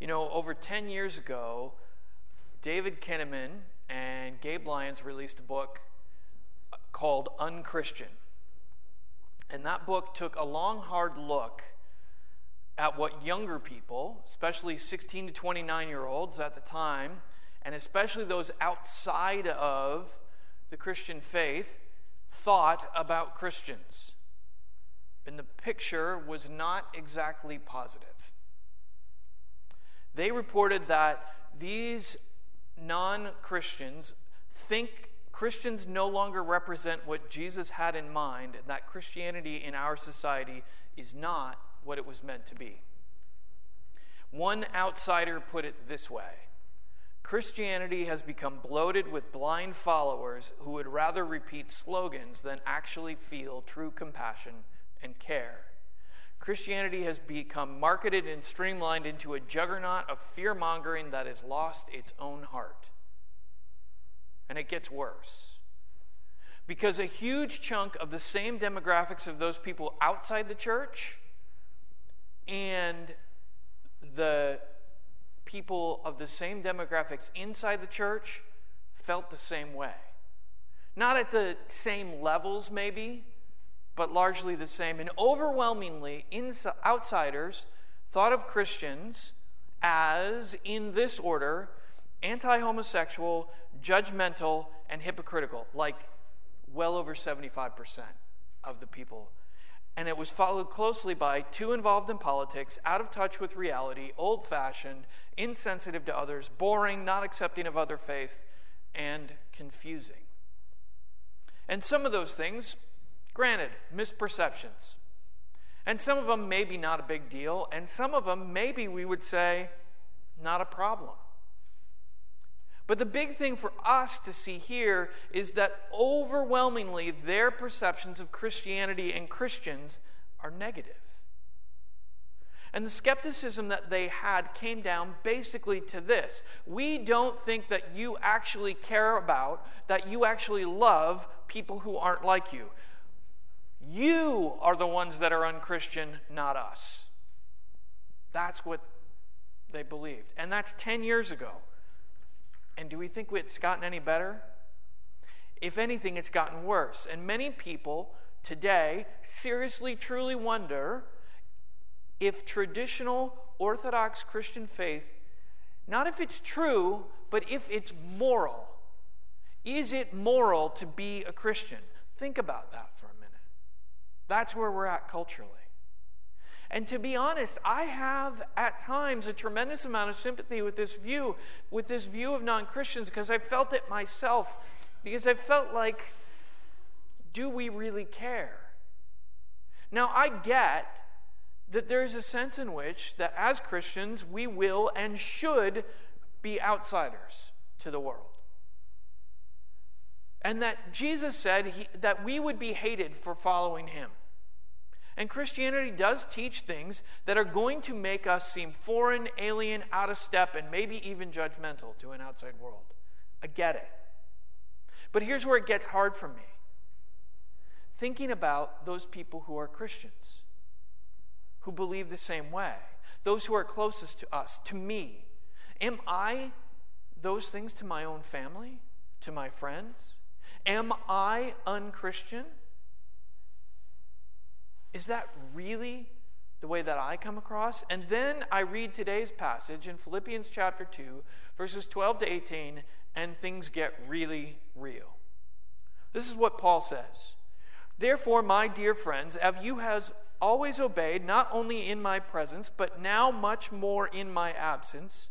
You know, over 10 years ago, David Kinnaman and Gabe Lyons released a book uh, called Unchristian. And that book took a long, hard look at what younger people, especially 16 to 29 year olds at the time, and especially those outside of the Christian faith, thought about Christians. And the picture was not exactly positive. They reported that these non Christians think Christians no longer represent what Jesus had in mind, and that Christianity in our society is not what it was meant to be. One outsider put it this way Christianity has become bloated with blind followers who would rather repeat slogans than actually feel true compassion and care. Christianity has become marketed and streamlined into a juggernaut of fear mongering that has lost its own heart. And it gets worse. Because a huge chunk of the same demographics of those people outside the church and the people of the same demographics inside the church felt the same way. Not at the same levels, maybe, but largely the same. And overwhelmingly, outsiders thought of Christians as, in this order, anti homosexual, judgmental, and hypocritical, like well over 75% of the people. And it was followed closely by too involved in politics, out of touch with reality, old fashioned, insensitive to others, boring, not accepting of other faith, and confusing. And some of those things Granted, misperceptions. And some of them maybe not a big deal, and some of them maybe we would say not a problem. But the big thing for us to see here is that overwhelmingly their perceptions of Christianity and Christians are negative. And the skepticism that they had came down basically to this We don't think that you actually care about, that you actually love people who aren't like you. You are the ones that are unchristian, not us. That's what they believed. And that's 10 years ago. And do we think it's gotten any better? If anything, it's gotten worse. And many people today seriously, truly wonder if traditional Orthodox Christian faith, not if it's true, but if it's moral. Is it moral to be a Christian? Think about that for. That's where we're at culturally. And to be honest, I have at times a tremendous amount of sympathy with this view, with this view of non Christians, because I felt it myself. Because I felt like, do we really care? Now, I get that there is a sense in which that as Christians, we will and should be outsiders to the world. And that Jesus said he, that we would be hated for following him. And Christianity does teach things that are going to make us seem foreign, alien, out of step, and maybe even judgmental to an outside world. I get it. But here's where it gets hard for me thinking about those people who are Christians, who believe the same way, those who are closest to us, to me. Am I those things to my own family, to my friends? Am I unchristian? Is that really the way that I come across? And then I read today's passage in Philippians chapter 2, verses 12 to 18, and things get really real. This is what Paul says. Therefore, my dear friends, as you has always obeyed, not only in my presence, but now much more in my absence,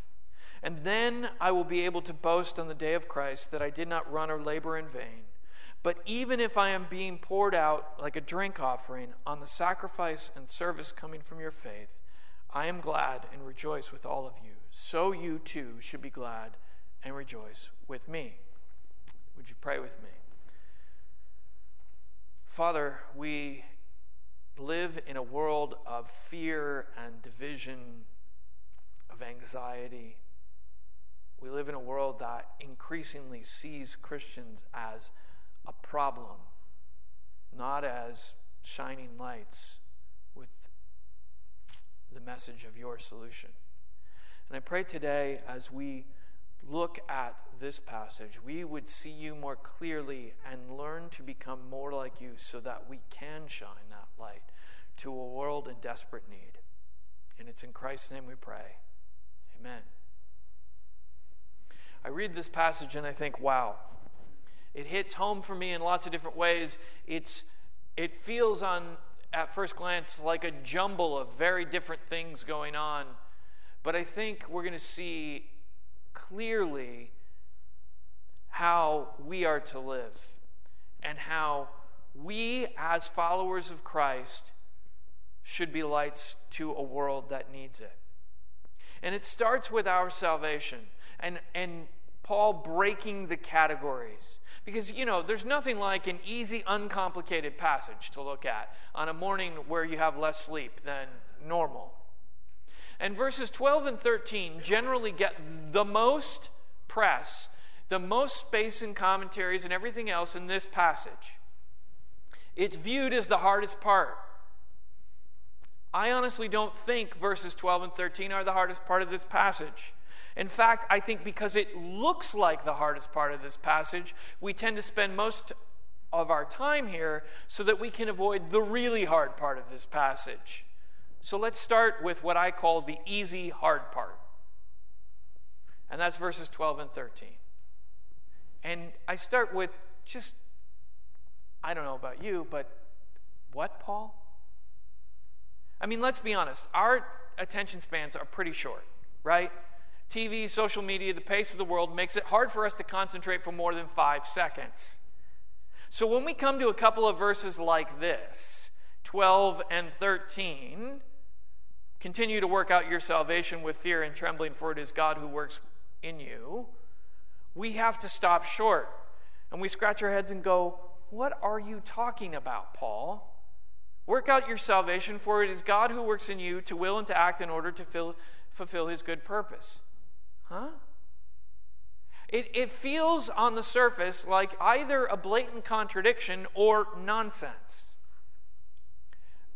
And then I will be able to boast on the day of Christ that I did not run or labor in vain. But even if I am being poured out like a drink offering on the sacrifice and service coming from your faith, I am glad and rejoice with all of you. So you too should be glad and rejoice with me. Would you pray with me? Father, we live in a world of fear and division, of anxiety. We live in a world that increasingly sees Christians as a problem, not as shining lights with the message of your solution. And I pray today as we look at this passage, we would see you more clearly and learn to become more like you so that we can shine that light to a world in desperate need. And it's in Christ's name we pray. Amen. I read this passage and I think, wow, it hits home for me in lots of different ways. It's, it feels on at first glance like a jumble of very different things going on. But I think we're going to see clearly how we are to live and how we, as followers of Christ, should be lights to a world that needs it. And it starts with our salvation and, and Paul breaking the categories. Because, you know, there's nothing like an easy, uncomplicated passage to look at on a morning where you have less sleep than normal. And verses 12 and 13 generally get the most press, the most space in commentaries and everything else in this passage. It's viewed as the hardest part. I honestly don't think verses 12 and 13 are the hardest part of this passage. In fact, I think because it looks like the hardest part of this passage, we tend to spend most of our time here so that we can avoid the really hard part of this passage. So let's start with what I call the easy hard part. And that's verses 12 and 13. And I start with just, I don't know about you, but what, Paul? I mean, let's be honest. Our attention spans are pretty short, right? TV, social media, the pace of the world makes it hard for us to concentrate for more than five seconds. So when we come to a couple of verses like this, 12 and 13, continue to work out your salvation with fear and trembling, for it is God who works in you, we have to stop short. And we scratch our heads and go, What are you talking about, Paul? Work out your salvation, for it is God who works in you to will and to act in order to fill, fulfill his good purpose. Huh? It, it feels on the surface like either a blatant contradiction or nonsense.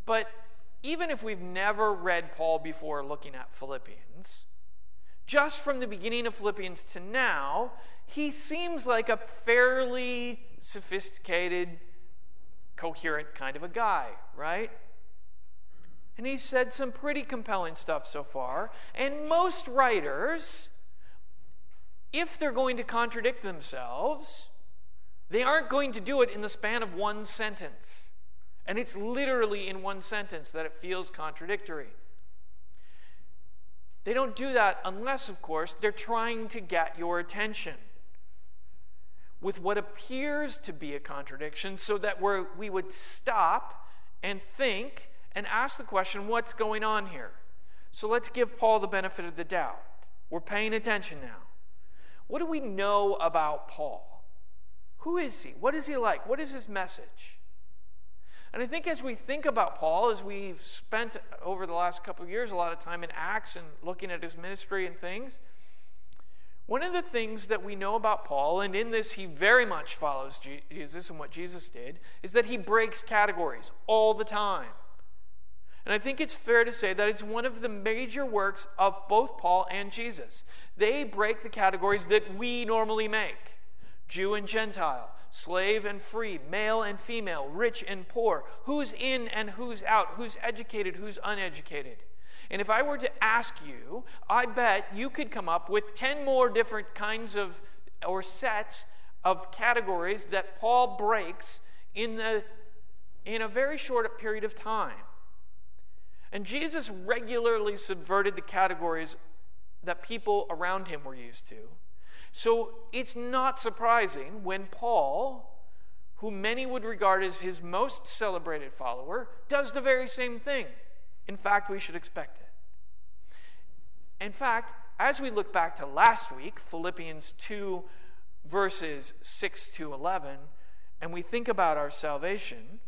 But even if we've never read Paul before looking at Philippians, just from the beginning of Philippians to now, he seems like a fairly sophisticated coherent kind of a guy, right? And he's said some pretty compelling stuff so far. And most writers, if they're going to contradict themselves, they aren't going to do it in the span of one sentence. And it's literally in one sentence that it feels contradictory. They don't do that unless, of course, they're trying to get your attention with what appears to be a contradiction so that we we would stop and think and ask the question what's going on here? So let's give Paul the benefit of the doubt. We're paying attention now. What do we know about Paul? Who is he? What is he like? What is his message? And I think as we think about Paul, as we've spent over the last couple of years a lot of time in Acts and looking at his ministry and things, one of the things that we know about Paul, and in this he very much follows Jesus and what Jesus did, is that he breaks categories all the time. And I think it's fair to say that it's one of the major works of both Paul and Jesus. They break the categories that we normally make Jew and Gentile, slave and free, male and female, rich and poor, who's in and who's out, who's educated, who's uneducated. And if I were to ask you, I bet you could come up with 10 more different kinds of or sets of categories that Paul breaks in, the, in a very short period of time. And Jesus regularly subverted the categories that people around him were used to. So it's not surprising when Paul, who many would regard as his most celebrated follower, does the very same thing. In fact, we should expect it. In fact, as we look back to last week, Philippians 2, verses 6 to 11 and we think about our salvation,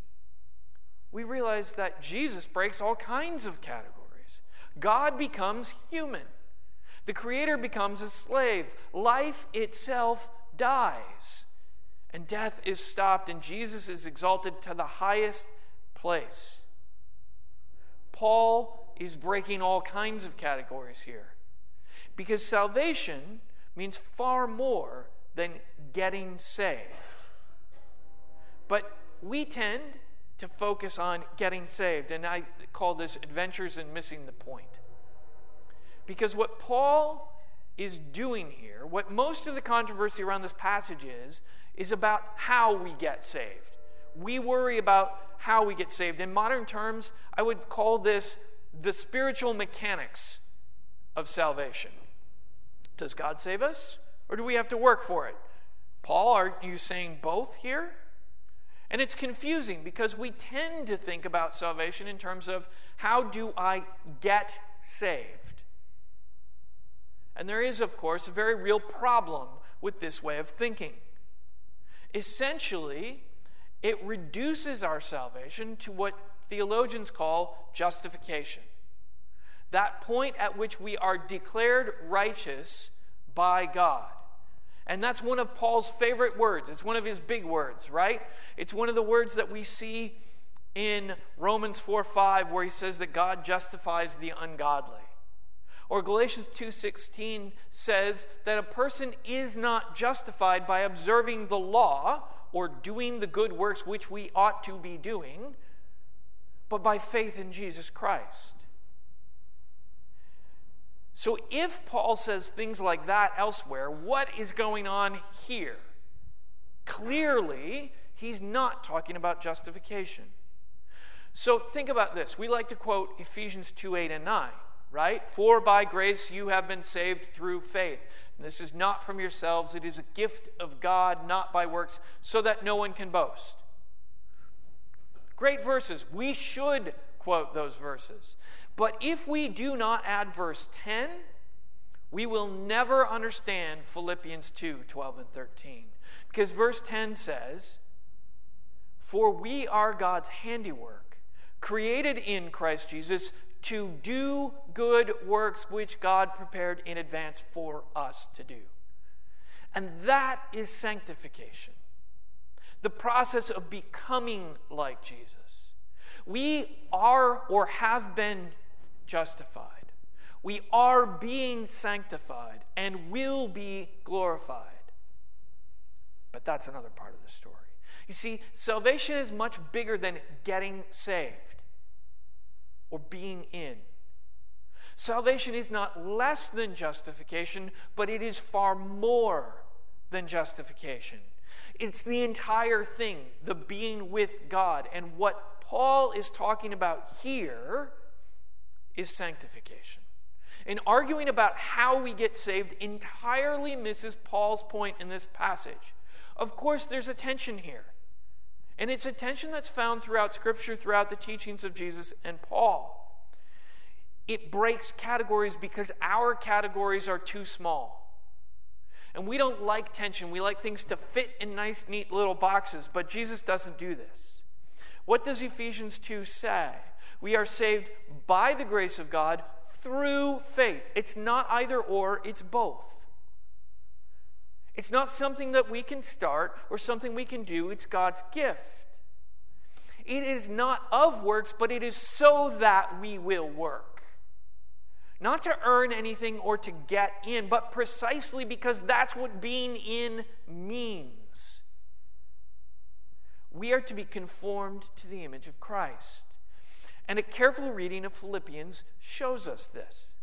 we realize that Jesus breaks all kinds of categories. God becomes human, the Creator becomes a slave, life itself dies, and death is stopped, and Jesus is exalted to the highest place. Paul is breaking all kinds of categories here because salvation means far more than getting saved. But we tend to focus on getting saved, and I call this adventures in missing the point. Because what Paul is doing here, what most of the controversy around this passage is, is about how we get saved. We worry about how we get saved. In modern terms, I would call this the spiritual mechanics of salvation. Does God save us, or do we have to work for it? Paul, are you saying both here? And it's confusing because we tend to think about salvation in terms of how do I get saved? And there is, of course, a very real problem with this way of thinking. Essentially, it reduces our salvation to what theologians call justification. That point at which we are declared righteous by God. And that's one of Paul's favorite words. It's one of his big words, right? It's one of the words that we see in Romans 4 5, where he says that God justifies the ungodly. Or Galatians 2:16 says that a person is not justified by observing the law or doing the good works which we ought to be doing, but by faith in Jesus Christ. So if Paul says things like that elsewhere, what is going on here? Clearly, he's not talking about justification. So think about this. We like to quote Ephesians 2 8 and 9, right? For by grace you have been saved through faith. And this is not from yourselves, it is a gift of God, not by works, so that no one can boast. Great verses. We should quote those verses. But if we do not add verse 10, we will never understand Philippians 2 12 and 13. Because verse 10 says, For we are God's handiwork, created in Christ Jesus to do good works which God prepared in advance for us to do. And that is sanctification, the process of becoming like Jesus. We are or have been justified. We are being sanctified and will be glorified. But that's another part of the story. You see, salvation is much bigger than getting saved or being in. Salvation is not less than justification, but it is far more than justification. It's the entire thing, the being with God. And what Paul is talking about here is sanctification. And arguing about how we get saved entirely misses Paul's point in this passage. Of course, there's a tension here. And it's a tension that's found throughout Scripture, throughout the teachings of Jesus and Paul. It breaks categories because our categories are too small. And we don't like tension. We like things to fit in nice, neat little boxes, but Jesus doesn't do this. What does Ephesians 2 say? We are saved by the grace of God through faith. It's not either or, it's both. It's not something that we can start or something we can do, it's God's gift. It is not of works, but it is so that we will work. Not to earn anything or to get in, but precisely because that's what being in means. We are to be conformed to the image of Christ. And a careful reading of Philippians shows us this.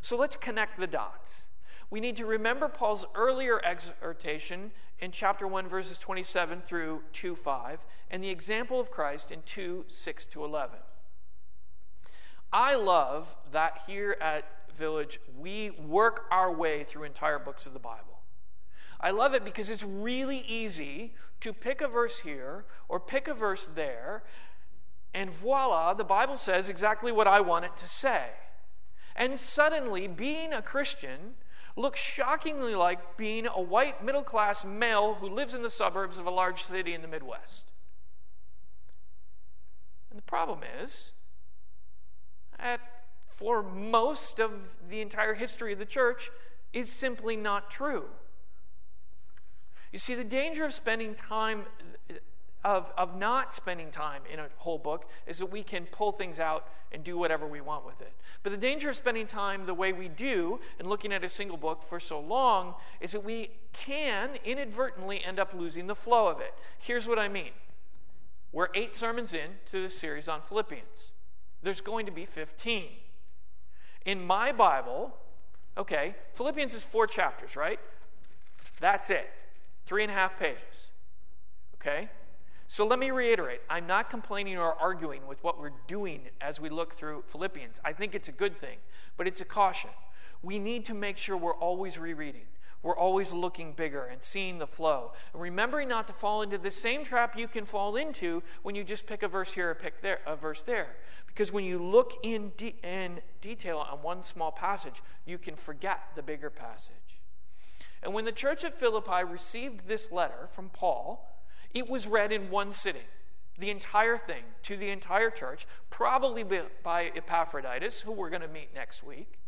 So let's connect the dots. We need to remember Paul's earlier exhortation in chapter 1, verses 27 through 2 5, and the example of Christ in 2 6 to 11. I love that here at Village, we work our way through entire books of the Bible. I love it because it's really easy to pick a verse here or pick a verse there and voila, the Bible says exactly what I want it to say. And suddenly, being a Christian, looks shockingly like being a white middle class male who lives in the suburbs of a large city in the Midwest. And the problem is that for most of the entire history of the church is simply not true. You see, the danger of spending time, of, of not spending time in a whole book, is that we can pull things out and do whatever we want with it. But the danger of spending time the way we do and looking at a single book for so long is that we can inadvertently end up losing the flow of it. Here's what I mean we're eight sermons in to this series on Philippians, there's going to be 15. In my Bible, okay, Philippians is four chapters, right? That's it. Three and a half pages. Okay? So let me reiterate I'm not complaining or arguing with what we're doing as we look through Philippians. I think it's a good thing, but it's a caution. We need to make sure we're always rereading. We're always looking bigger and seeing the flow. And remembering not to fall into the same trap you can fall into when you just pick a verse here or pick there, a verse there. Because when you look in, de- in detail on one small passage, you can forget the bigger passage. And when the church at Philippi received this letter from Paul, it was read in one sitting, the entire thing, to the entire church, probably by Epaphroditus, who we're going to meet next week.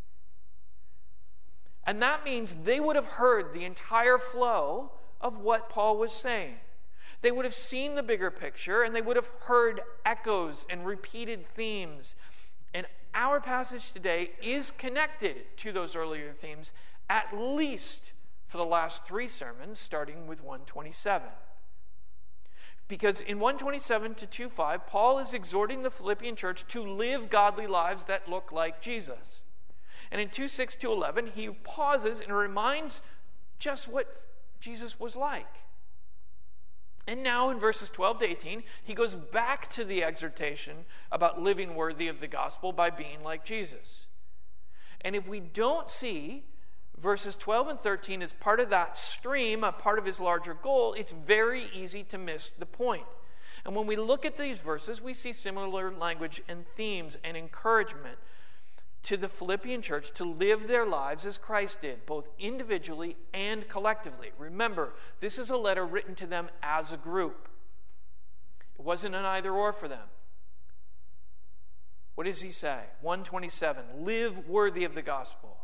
And that means they would have heard the entire flow of what Paul was saying. They would have seen the bigger picture and they would have heard echoes and repeated themes. And our passage today is connected to those earlier themes, at least for the last three sermons, starting with 127. Because in 127 to 25, Paul is exhorting the Philippian church to live godly lives that look like Jesus. And in 2 6 to 11, he pauses and reminds just what Jesus was like. And now in verses 12 to 18, he goes back to the exhortation about living worthy of the gospel by being like Jesus. And if we don't see verses 12 and 13 is part of that stream, a part of his larger goal, it's very easy to miss the point. And when we look at these verses, we see similar language and themes and encouragement to the Philippian church to live their lives as Christ did, both individually and collectively. Remember, this is a letter written to them as a group, it wasn't an either or for them. What does he say? 127 Live worthy of the gospel.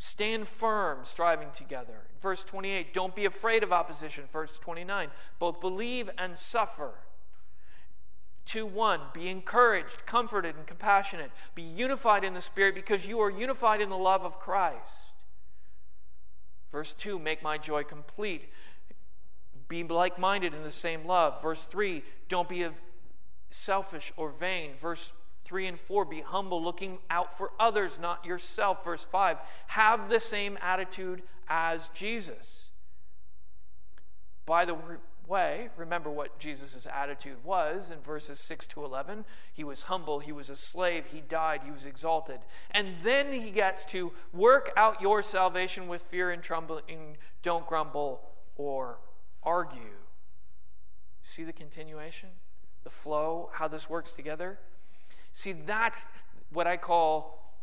Stand firm, striving together. Verse 28, don't be afraid of opposition. Verse 29, both believe and suffer. 2 1, be encouraged, comforted, and compassionate. Be unified in the Spirit because you are unified in the love of Christ. Verse 2, make my joy complete. Be like minded in the same love. Verse 3, don't be selfish or vain. Verse 3 and 4 be humble, looking out for others, not yourself. Verse 5 have the same attitude as Jesus. By the way, remember what Jesus' attitude was in verses 6 to 11. He was humble, he was a slave, he died, he was exalted. And then he gets to work out your salvation with fear and trembling, don't grumble or argue. See the continuation? The flow, how this works together? See, that's what I call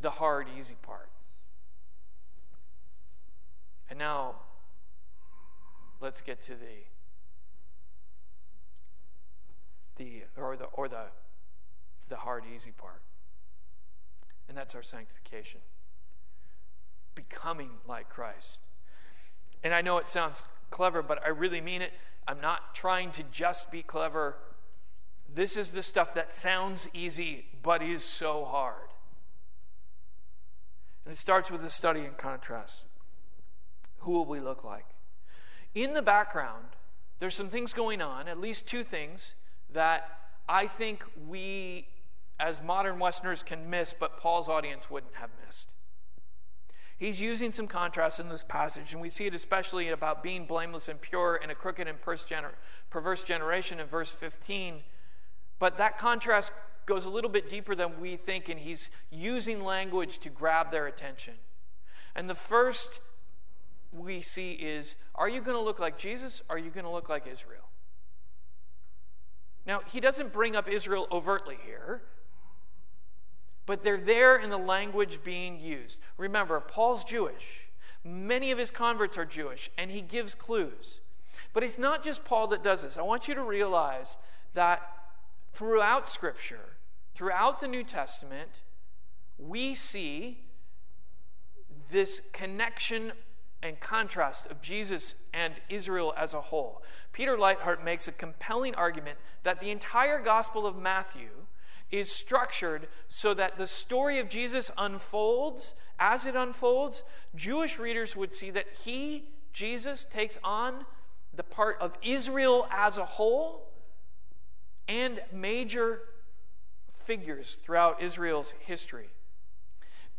the hard, easy part. And now, let's get to the the or the or the the hard, easy part. And that's our sanctification. Becoming like Christ. And I know it sounds clever, but I really mean it. I'm not trying to just be clever this is the stuff that sounds easy, but is so hard. And it starts with a study in contrast. Who will we look like? In the background, there's some things going on, at least two things, that I think we as modern Westerners can miss, but Paul's audience wouldn't have missed. He's using some contrast in this passage, and we see it especially about being blameless and pure in a crooked and perverse generation in verse 15 but that contrast goes a little bit deeper than we think, and he's using language to grab their attention. And the first we see is are you going to look like Jesus? Are you going to look like Israel? Now, he doesn't bring up Israel overtly here, but they're there in the language being used. Remember, Paul's Jewish. Many of his converts are Jewish, and he gives clues. But it's not just Paul that does this. I want you to realize that throughout Scripture, throughout the New Testament, we see this connection and contrast of Jesus and Israel as a whole. Peter Leithart makes a compelling argument that the entire Gospel of Matthew is structured so that the story of Jesus unfolds. As it unfolds, Jewish readers would see that he, Jesus, takes on the part of Israel as a whole and major figures throughout Israel's history.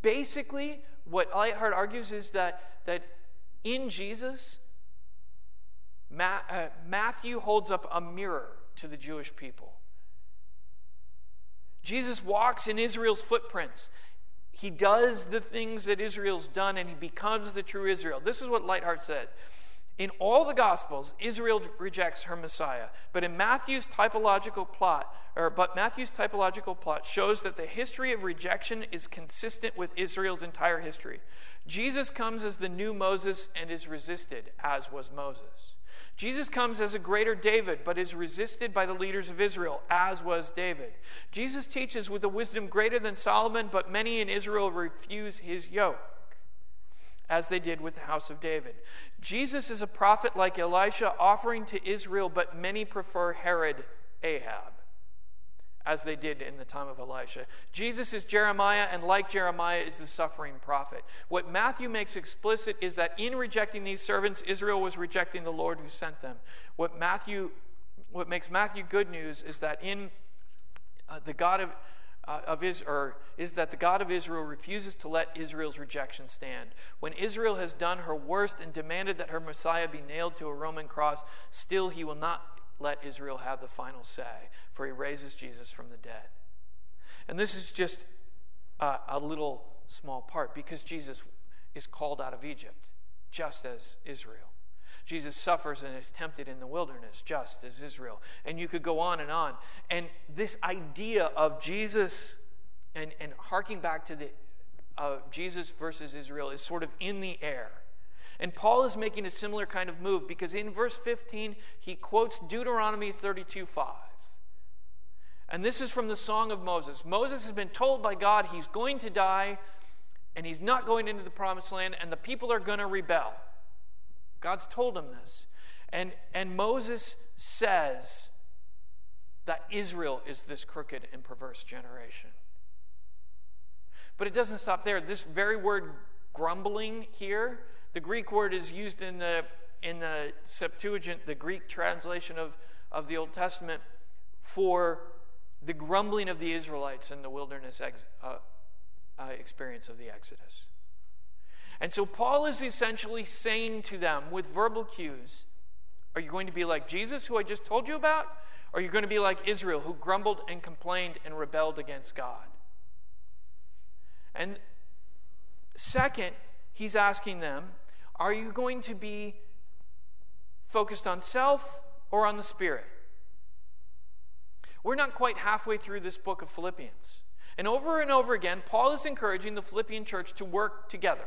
Basically, what Leithart argues is that, that in Jesus, Ma- uh, Matthew holds up a mirror to the Jewish people. Jesus walks in Israel's footprints. He does the things that Israel's done and he becomes the true Israel. This is what Leithart said. In all the Gospels, Israel rejects her Messiah. But in Matthew's typological plot, or but Matthew's typological plot shows that the history of rejection is consistent with Israel's entire history. Jesus comes as the new Moses and is resisted, as was Moses. Jesus comes as a greater David, but is resisted by the leaders of Israel, as was David. Jesus teaches with a wisdom greater than Solomon, but many in Israel refuse his yoke as they did with the house of David. Jesus is a prophet like Elisha, offering to Israel, but many prefer Herod Ahab, as they did in the time of Elisha. Jesus is Jeremiah, and like Jeremiah, is the suffering prophet. What Matthew makes explicit is that in rejecting these servants, Israel was rejecting the Lord who sent them. What Matthew what makes Matthew good news is that in uh, the God of uh, of Israel is that the God of Israel refuses to let Israel's rejection stand. When Israel has done her worst and demanded that her Messiah be nailed to a Roman cross, still he will not let Israel have the final say, for he raises Jesus from the dead. And this is just a little small part because Jesus is called out of Egypt, just as Israel. Jesus suffers and is tempted in the wilderness, just as Israel. And you could go on and on. And this idea of Jesus and, and harking back to the uh, Jesus versus Israel is sort of in the air. And Paul is making a similar kind of move because in verse 15, he quotes Deuteronomy 32 5. And this is from the Song of Moses. Moses has been told by God he's going to die and he's not going into the promised land, and the people are going to rebel. God's told him this. And, and Moses says that Israel is this crooked and perverse generation. But it doesn't stop there. This very word grumbling here, the Greek word is used in the, in the Septuagint, the Greek translation of, of the Old Testament, for the grumbling of the Israelites in the wilderness ex, uh, uh, experience of the Exodus. And so Paul is essentially saying to them with verbal cues Are you going to be like Jesus, who I just told you about? Or are you going to be like Israel, who grumbled and complained and rebelled against God? And second, he's asking them Are you going to be focused on self or on the Spirit? We're not quite halfway through this book of Philippians. And over and over again, Paul is encouraging the Philippian church to work together.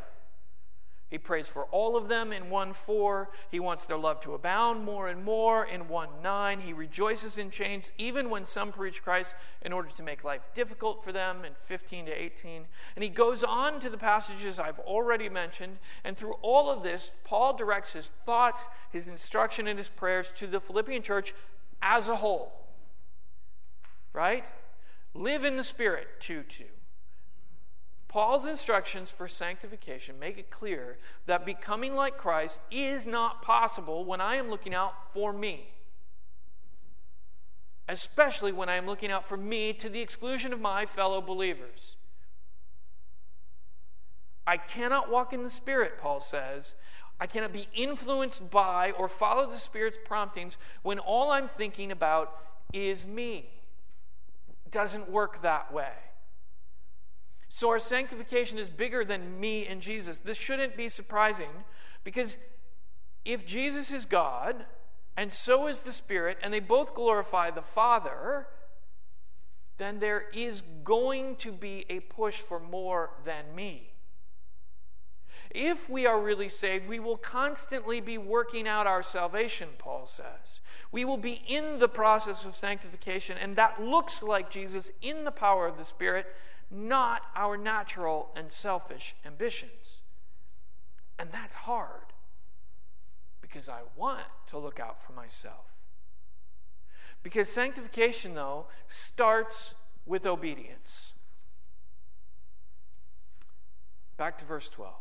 He prays for all of them in 1 4. He wants their love to abound more and more in 1 9. He rejoices in chains, even when some preach Christ in order to make life difficult for them in 15 to 18. And he goes on to the passages I've already mentioned. And through all of this, Paul directs his thoughts, his instruction, and his prayers to the Philippian church as a whole. Right? Live in the Spirit, 2 2. Paul's instructions for sanctification make it clear that becoming like Christ is not possible when I am looking out for me. Especially when I am looking out for me to the exclusion of my fellow believers. I cannot walk in the Spirit, Paul says. I cannot be influenced by or follow the Spirit's promptings when all I'm thinking about is me. It doesn't work that way. So our sanctification is bigger than me and Jesus. This shouldn't be surprising because if Jesus is God and so is the Spirit, and they both glorify the Father, then there is going to be a push for more than me. If we are really saved, we will constantly be working out our salvation, Paul says. We will be in the process of sanctification, and that looks like Jesus in the power of the Spirit, not our natural and selfish ambitions. And that's hard because I want to look out for myself. Because sanctification, though, starts with obedience. Back to verse 12.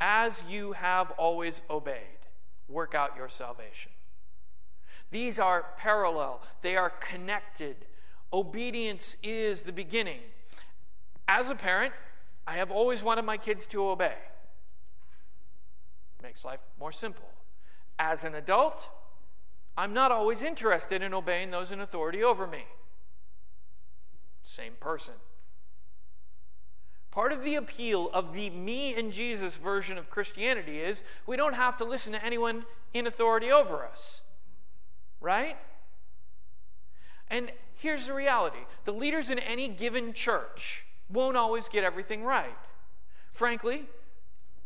As you have always obeyed, work out your salvation. These are parallel, they are connected. Obedience is the beginning. As a parent, I have always wanted my kids to obey. Makes life more simple. As an adult, I'm not always interested in obeying those in authority over me. Same person. Part of the appeal of the me and Jesus version of Christianity is we don't have to listen to anyone in authority over us. Right? And here's the reality the leaders in any given church won't always get everything right. Frankly,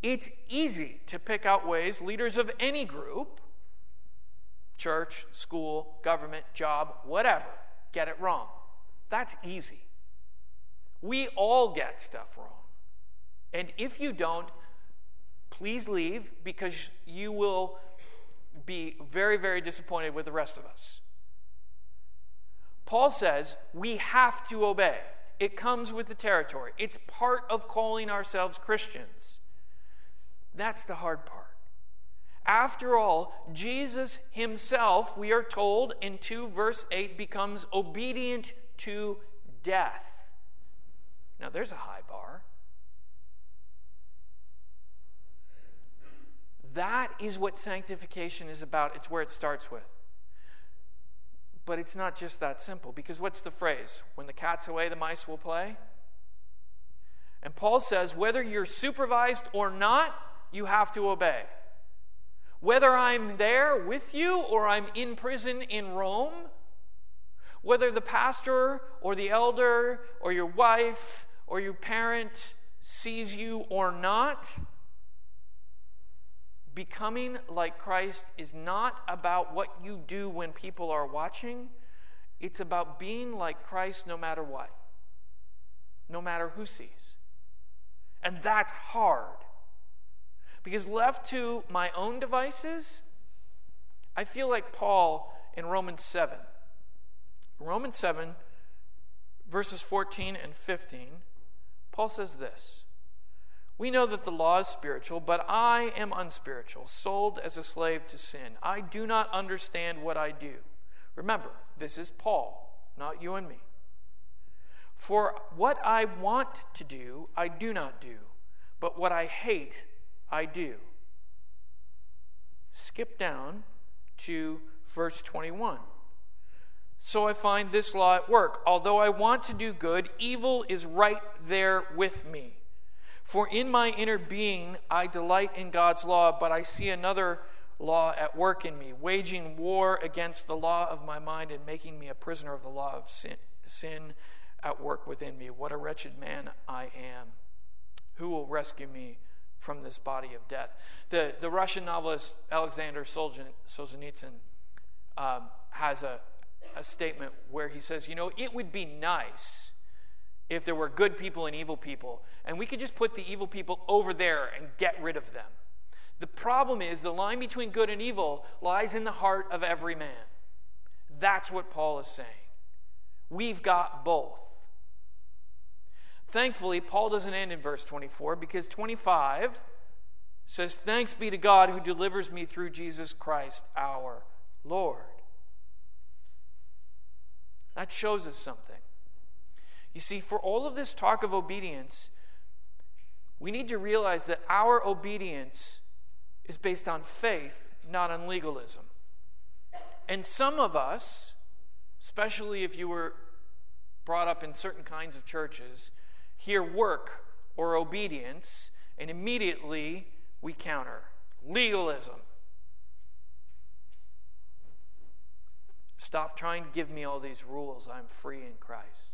it's easy to pick out ways leaders of any group church, school, government, job, whatever get it wrong. That's easy. We all get stuff wrong. And if you don't, please leave because you will be very, very disappointed with the rest of us. Paul says we have to obey. It comes with the territory. It's part of calling ourselves Christians. That's the hard part. After all, Jesus himself, we are told in 2 verse 8, becomes obedient to death. Now, there's a high bar. That is what sanctification is about. It's where it starts with. But it's not just that simple, because what's the phrase? When the cat's away, the mice will play? And Paul says whether you're supervised or not, you have to obey. Whether I'm there with you or I'm in prison in Rome, whether the pastor or the elder or your wife or your parent sees you or not, becoming like Christ is not about what you do when people are watching. It's about being like Christ no matter what, no matter who sees. And that's hard. Because left to my own devices, I feel like Paul in Romans 7. Romans 7, verses 14 and 15, Paul says this We know that the law is spiritual, but I am unspiritual, sold as a slave to sin. I do not understand what I do. Remember, this is Paul, not you and me. For what I want to do, I do not do, but what I hate, I do. Skip down to verse 21. So I find this law at work. Although I want to do good, evil is right there with me. For in my inner being I delight in God's law, but I see another law at work in me, waging war against the law of my mind and making me a prisoner of the law of sin, sin at work within me. What a wretched man I am. Who will rescue me from this body of death. The, the Russian novelist Alexander Solzhenitsyn um, has a, a statement where he says, You know, it would be nice if there were good people and evil people, and we could just put the evil people over there and get rid of them. The problem is the line between good and evil lies in the heart of every man. That's what Paul is saying. We've got both. Thankfully, Paul doesn't end in verse 24 because 25 says, Thanks be to God who delivers me through Jesus Christ our Lord. That shows us something. You see, for all of this talk of obedience, we need to realize that our obedience is based on faith, not on legalism. And some of us, especially if you were brought up in certain kinds of churches, hear work or obedience, and immediately we counter legalism. Stop trying to give me all these rules. I'm free in Christ.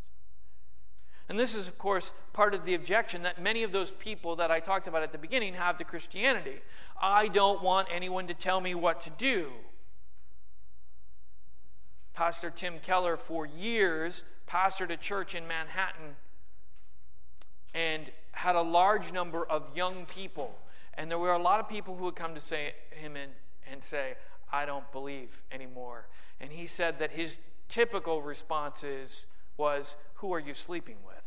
And this is, of course, part of the objection that many of those people that I talked about at the beginning have to Christianity. I don't want anyone to tell me what to do. Pastor Tim Keller, for years, pastored a church in Manhattan and had a large number of young people. And there were a lot of people who would come to say, him and, and say, I don't believe anymore. And he said that his typical responses was, Who are you sleeping with?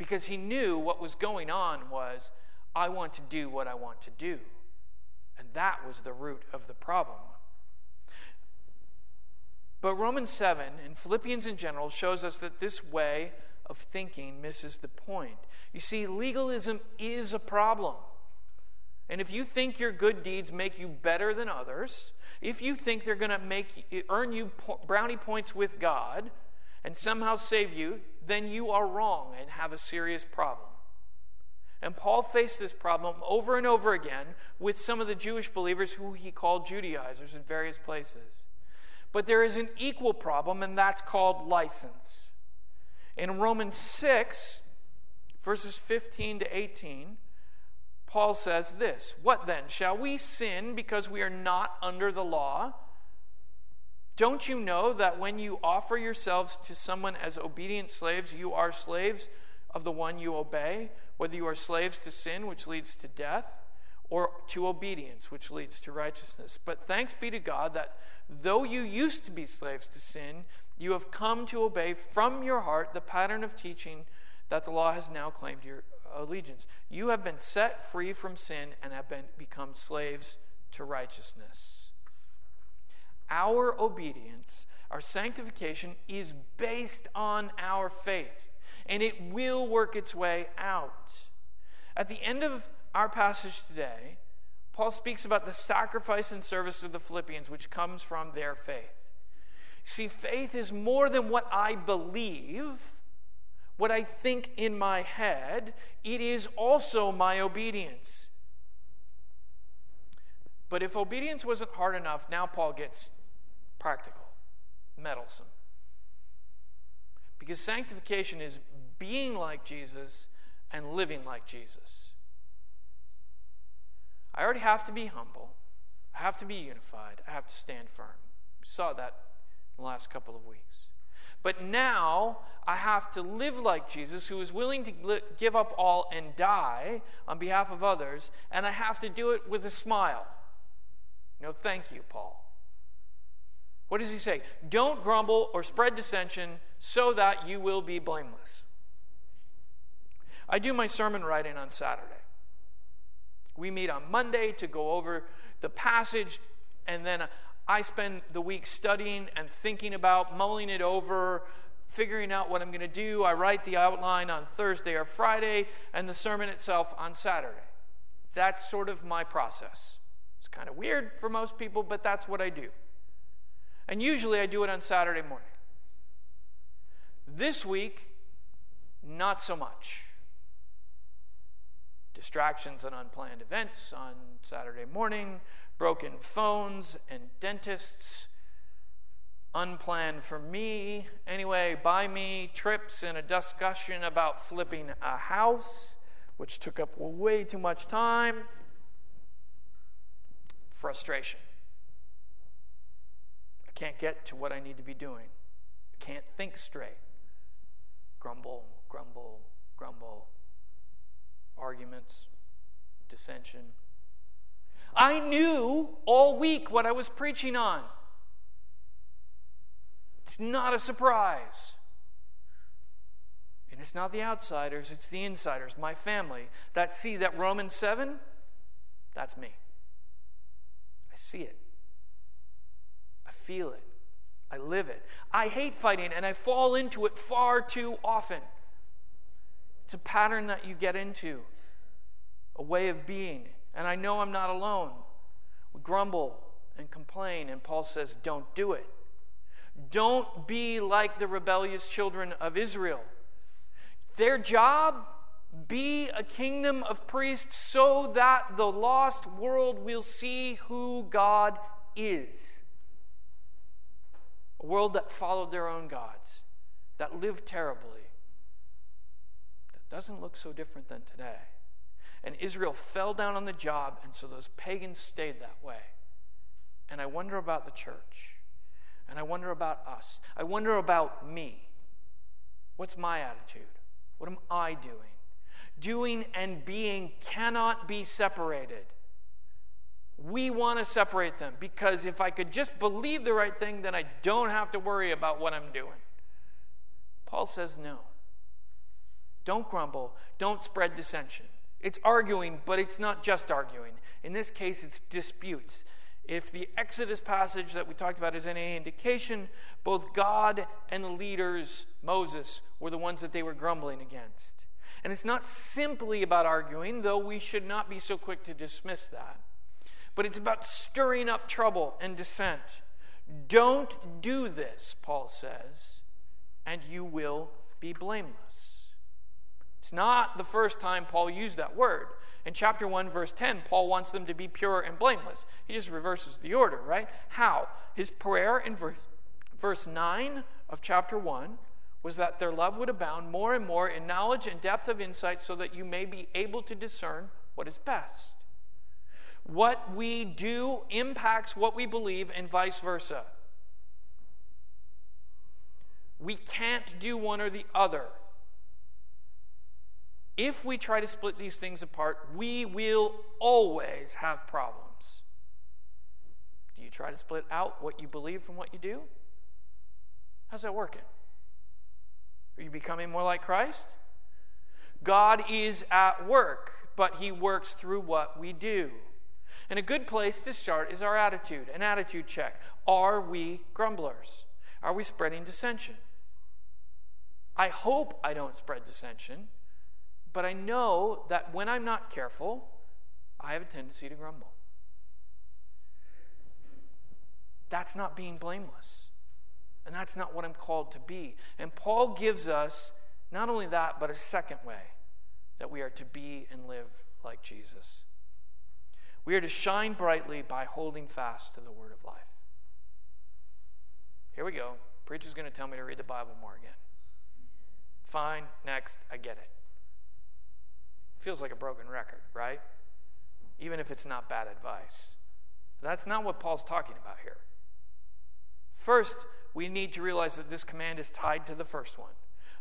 Because he knew what was going on was I want to do what I want to do. And that was the root of the problem. But Romans 7 and Philippians in general shows us that this way of thinking misses the point. You see, legalism is a problem. And if you think your good deeds make you better than others, if you think they're going to make earn you brownie points with God and somehow save you, then you are wrong and have a serious problem. And Paul faced this problem over and over again with some of the Jewish believers who he called Judaizers in various places. But there is an equal problem, and that's called license. In Romans 6, verses 15 to 18, Paul says this What then? Shall we sin because we are not under the law? Don't you know that when you offer yourselves to someone as obedient slaves, you are slaves of the one you obey, whether you are slaves to sin, which leads to death, or to obedience, which leads to righteousness? But thanks be to God that though you used to be slaves to sin, you have come to obey from your heart the pattern of teaching that the law has now claimed your allegiance. You have been set free from sin and have been become slaves to righteousness our obedience, our sanctification is based on our faith, and it will work its way out. At the end of our passage today, Paul speaks about the sacrifice and service of the Philippians, which comes from their faith. See, faith is more than what I believe, what I think in my head, it is also my obedience. But if obedience wasn't hard enough, now Paul gets practical, meddlesome. Because sanctification is being like Jesus and living like Jesus. I already have to be humble. I have to be unified. I have to stand firm. We saw that in the last couple of weeks. But now I have to live like Jesus, who is willing to give up all and die on behalf of others, and I have to do it with a smile. No, thank you, Paul. What does he say? Don't grumble or spread dissension so that you will be blameless. I do my sermon writing on Saturday. We meet on Monday to go over the passage, and then I spend the week studying and thinking about, mulling it over, figuring out what I'm going to do. I write the outline on Thursday or Friday, and the sermon itself on Saturday. That's sort of my process. It's kind of weird for most people, but that's what I do. And usually I do it on Saturday morning. This week, not so much. Distractions and unplanned events on Saturday morning, broken phones and dentists, unplanned for me, anyway, by me, trips and a discussion about flipping a house, which took up way too much time, frustration can't get to what I need to be doing. Can't think straight. Grumble, grumble, grumble. Arguments, dissension. I knew all week what I was preaching on. It's not a surprise. And it's not the outsiders, it's the insiders, my family, that see that Romans 7, that's me. I see it feel it. I live it. I hate fighting and I fall into it far too often. It's a pattern that you get into, a way of being. And I know I'm not alone. We grumble and complain, and Paul says, don't do it. Don't be like the rebellious children of Israel. Their job, be a kingdom of priests so that the lost world will see who God is. A world that followed their own gods, that lived terribly, that doesn't look so different than today. And Israel fell down on the job, and so those pagans stayed that way. And I wonder about the church. And I wonder about us. I wonder about me. What's my attitude? What am I doing? Doing and being cannot be separated. We want to separate them because if I could just believe the right thing, then I don't have to worry about what I'm doing. Paul says no. Don't grumble. Don't spread dissension. It's arguing, but it's not just arguing. In this case, it's disputes. If the Exodus passage that we talked about is any indication, both God and the leaders, Moses, were the ones that they were grumbling against. And it's not simply about arguing, though we should not be so quick to dismiss that. But it's about stirring up trouble and dissent. Don't do this, Paul says, and you will be blameless. It's not the first time Paul used that word. In chapter 1, verse 10, Paul wants them to be pure and blameless. He just reverses the order, right? How? His prayer in verse, verse 9 of chapter 1 was that their love would abound more and more in knowledge and depth of insight so that you may be able to discern what is best. What we do impacts what we believe, and vice versa. We can't do one or the other. If we try to split these things apart, we will always have problems. Do you try to split out what you believe from what you do? How's that working? Are you becoming more like Christ? God is at work, but He works through what we do. And a good place to start is our attitude, an attitude check. Are we grumblers? Are we spreading dissension? I hope I don't spread dissension. But I know that when I'm not careful, I have a tendency to grumble. That's not being blameless. And that's not what I'm called to be. And Paul gives us not only that, but a second way that we are to be and live like Jesus. We are to shine brightly by holding fast to the word of life. Here we go. Preacher's going to tell me to read the Bible more again. Fine, next, I get it. Feels like a broken record, right? Even if it's not bad advice. That's not what Paul's talking about here. First, we need to realize that this command is tied to the first one.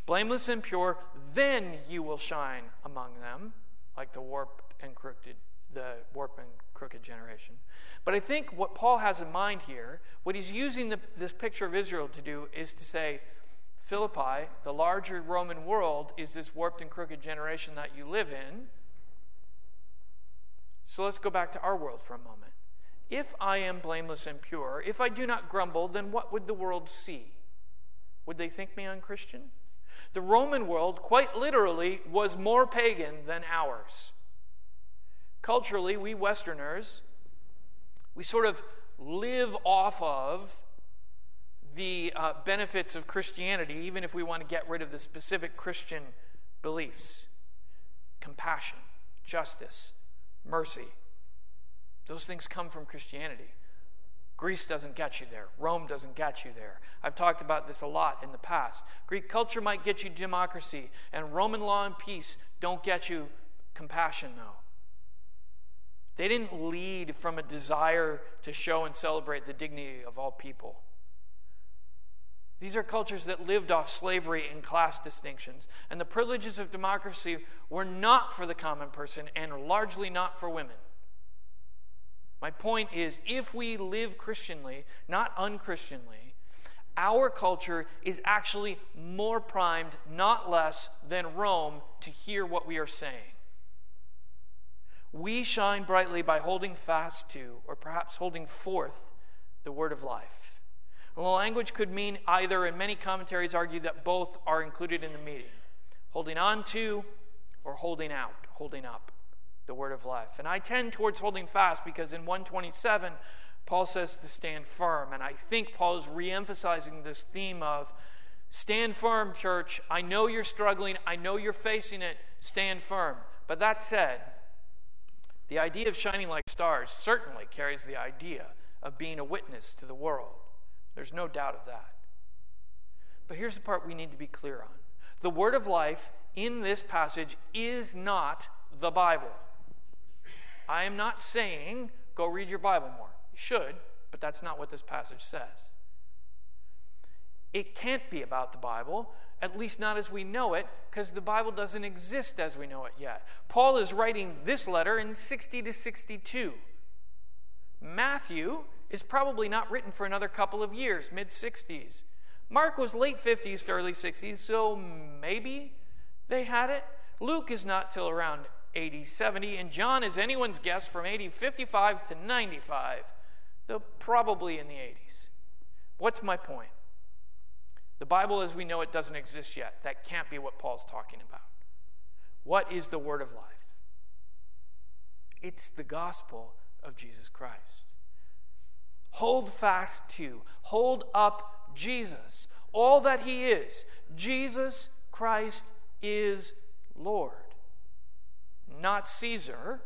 Blameless and pure, then you will shine among them, like the warped and crooked, the warped and crooked generation. But I think what Paul has in mind here, what he's using the, this picture of Israel to do, is to say, Philippi, the larger Roman world, is this warped and crooked generation that you live in. So let's go back to our world for a moment. If I am blameless and pure, if I do not grumble, then what would the world see? Would they think me unchristian? The Roman world, quite literally, was more pagan than ours. Culturally, we Westerners, we sort of live off of the uh, benefits of Christianity, even if we want to get rid of the specific Christian beliefs compassion, justice, mercy. Those things come from Christianity. Greece doesn't get you there. Rome doesn't get you there. I've talked about this a lot in the past. Greek culture might get you democracy, and Roman law and peace don't get you compassion, though. They didn't lead from a desire to show and celebrate the dignity of all people. These are cultures that lived off slavery and class distinctions. And the privileges of democracy were not for the common person and largely not for women. My point is if we live Christianly, not unchristianly, our culture is actually more primed, not less, than Rome to hear what we are saying. We shine brightly by holding fast to, or perhaps holding forth, the word of life. And The language could mean either, and many commentaries argue that both are included in the meaning holding on to or holding out, holding up the word of life. And I tend towards holding fast because in 127, Paul says to stand firm. And I think Paul is re emphasizing this theme of stand firm, church. I know you're struggling, I know you're facing it. Stand firm. But that said, the idea of shining like stars certainly carries the idea of being a witness to the world. There's no doubt of that. But here's the part we need to be clear on the word of life in this passage is not the Bible. I am not saying go read your Bible more. You should, but that's not what this passage says. It can't be about the Bible, at least not as we know it, because the Bible doesn't exist as we know it yet. Paul is writing this letter in 60 to 62. Matthew is probably not written for another couple of years, mid 60s. Mark was late 50s to early 60s, so maybe they had it. Luke is not till around 80, 70, and John is anyone's guess from 80, 55 to 95, though probably in the 80s. What's my point? The Bible as we know it doesn't exist yet. That can't be what Paul's talking about. What is the word of life? It's the gospel of Jesus Christ. Hold fast to, hold up Jesus, all that he is. Jesus Christ is Lord not Caesar,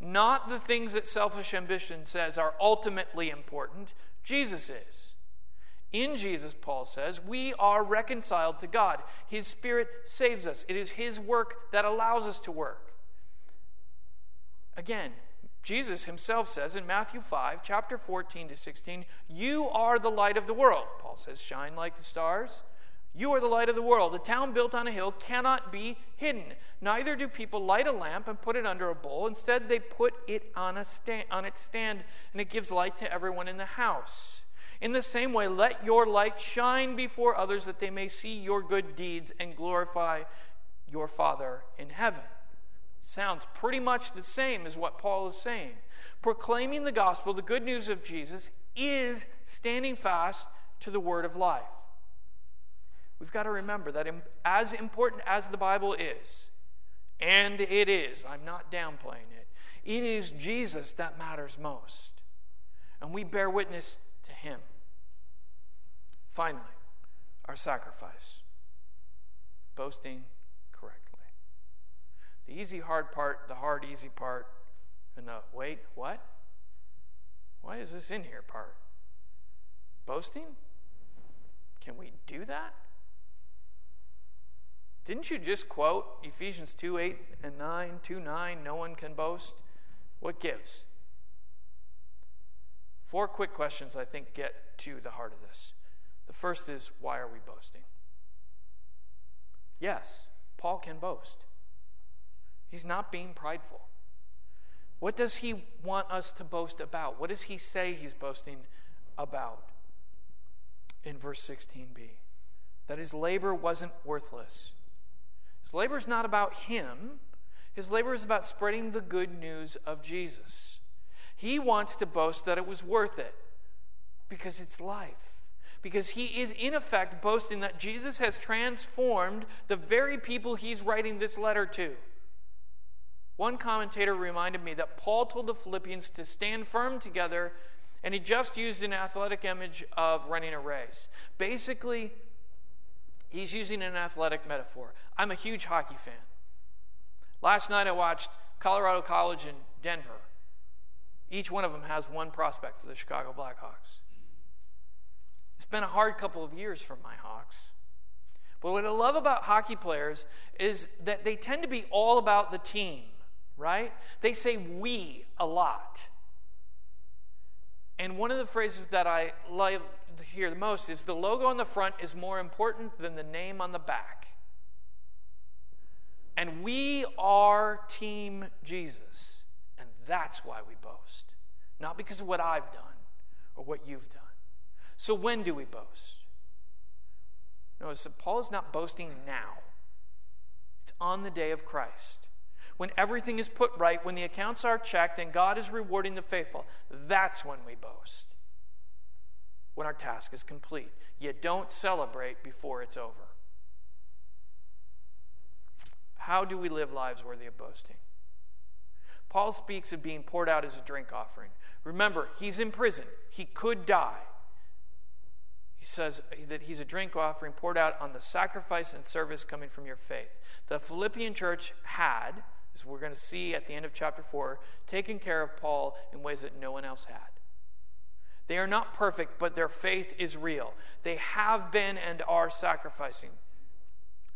not the things that selfish ambition says are ultimately important. Jesus is. In Jesus, Paul says, we are reconciled to God. His Spirit saves us. It is His work that allows us to work. Again, Jesus himself says in Matthew 5, chapter 14 to 16, You are the light of the world. Paul says, Shine like the stars you are the light of the world. A town built on a hill cannot be hidden. Neither do people light a lamp and put it under a bowl. Instead, they put it on, a stand, on its stand, and it gives light to everyone in the house. In the same way, let your light shine before others that they may see your good deeds and glorify your Father in heaven. Sounds pretty much the same as what Paul is saying. Proclaiming the gospel, the good news of Jesus, is standing fast to the word of life. We've got to remember that as important as the Bible is, and it is, I'm not downplaying it, it is Jesus that matters most. And we bear witness him. Finally, our sacrifice boasting correctly. The easy, hard part, the hard, easy part, and the wait, what? Why is this in here part? Boasting? Can we do that? Didn't you just quote Ephesians 2 8 and 9, 2 9, no one can boast? What gives? Four quick questions I think get to the heart of this. The first is why are we boasting? Yes, Paul can boast. He's not being prideful. What does he want us to boast about? What does he say he's boasting about? In verse 16b, that his labor wasn't worthless his labor is not about him, his labor is about spreading the good news of Jesus. He wants to boast that it was worth it because it's life. Because he is, in effect, boasting that Jesus has transformed the very people he's writing this letter to. One commentator reminded me that Paul told the Philippians to stand firm together, and he just used an athletic image of running a race. Basically, He's using an athletic metaphor. I'm a huge hockey fan. Last night I watched Colorado College and Denver. Each one of them has one prospect for the Chicago Blackhawks. It's been a hard couple of years for my Hawks. But what I love about hockey players is that they tend to be all about the team, right? They say we a lot. And one of the phrases that I love hear the most is the logo on the front is more important than the name on the back. And we are Team Jesus. That's why we boast. Not because of what I've done or what you've done. So when do we boast? Notice that Paul is not boasting now, it's on the day of Christ. When everything is put right, when the accounts are checked and God is rewarding the faithful, that's when we boast when our task is complete. You don't celebrate before it's over. How do we live lives worthy of boasting? Paul speaks of being poured out as a drink offering. Remember, he's in prison, he could die. He says that he's a drink offering poured out on the sacrifice and service coming from your faith. The Philippian church had, as we're going to see at the end of chapter 4, taken care of Paul in ways that no one else had. They are not perfect, but their faith is real. They have been and are sacrificing.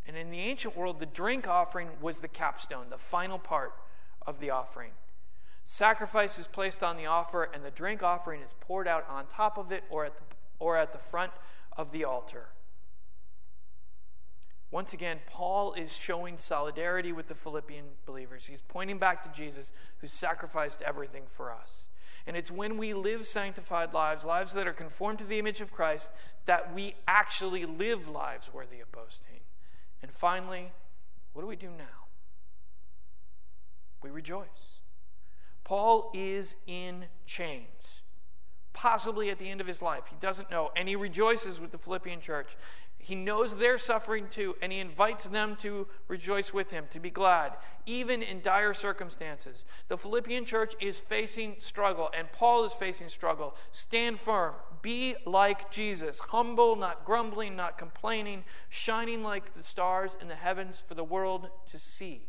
And in the ancient world, the drink offering was the capstone, the final part of the offering. Sacrifice is placed on the offer, and the drink offering is poured out on top of it or at the, or at the front of the altar. Once again, Paul is showing solidarity with the Philippian believers. He's pointing back to Jesus, who sacrificed everything for us. And it's when we live sanctified lives, lives that are conformed to the image of Christ, that we actually live lives worthy of boasting. And finally, what do we do now? We rejoice. Paul is in chains, possibly at the end of his life. He doesn't know. And he rejoices with the Philippian church. He knows they're suffering too, and he invites them to rejoice with him, to be glad, even in dire circumstances. The Philippian church is facing struggle, and Paul is facing struggle. Stand firm. Be like Jesus, humble, not grumbling, not complaining, shining like the stars in the heavens for the world to see.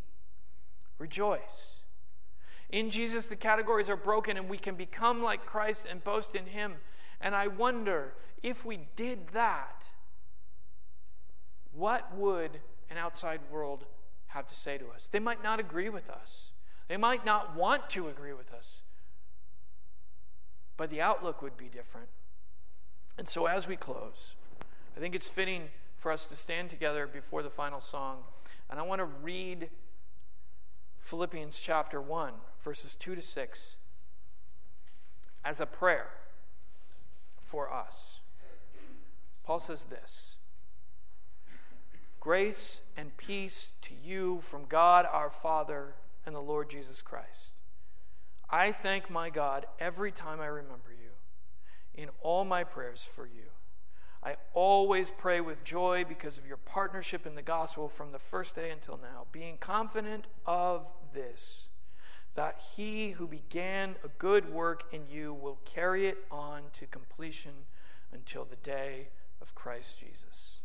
Rejoice. In Jesus, the categories are broken, and we can become like Christ and boast in him. And I wonder if we did that what would an outside world have to say to us? They might not agree with us, they might not want to agree with us, but the outlook would be different. And so, as we close, I think it's fitting for us to stand together before the final song. And I want to read Philippians chapter 1, verses 2 to 6, as a prayer for us. Paul says this Grace and peace to you from God our Father and the Lord Jesus Christ. I thank my God every time I remember you in all my prayers for you. I always pray with joy because of your partnership in the gospel from the first day until now, being confident of this, that he who began a good work in you will carry it on to completion until the day of Christ Jesus.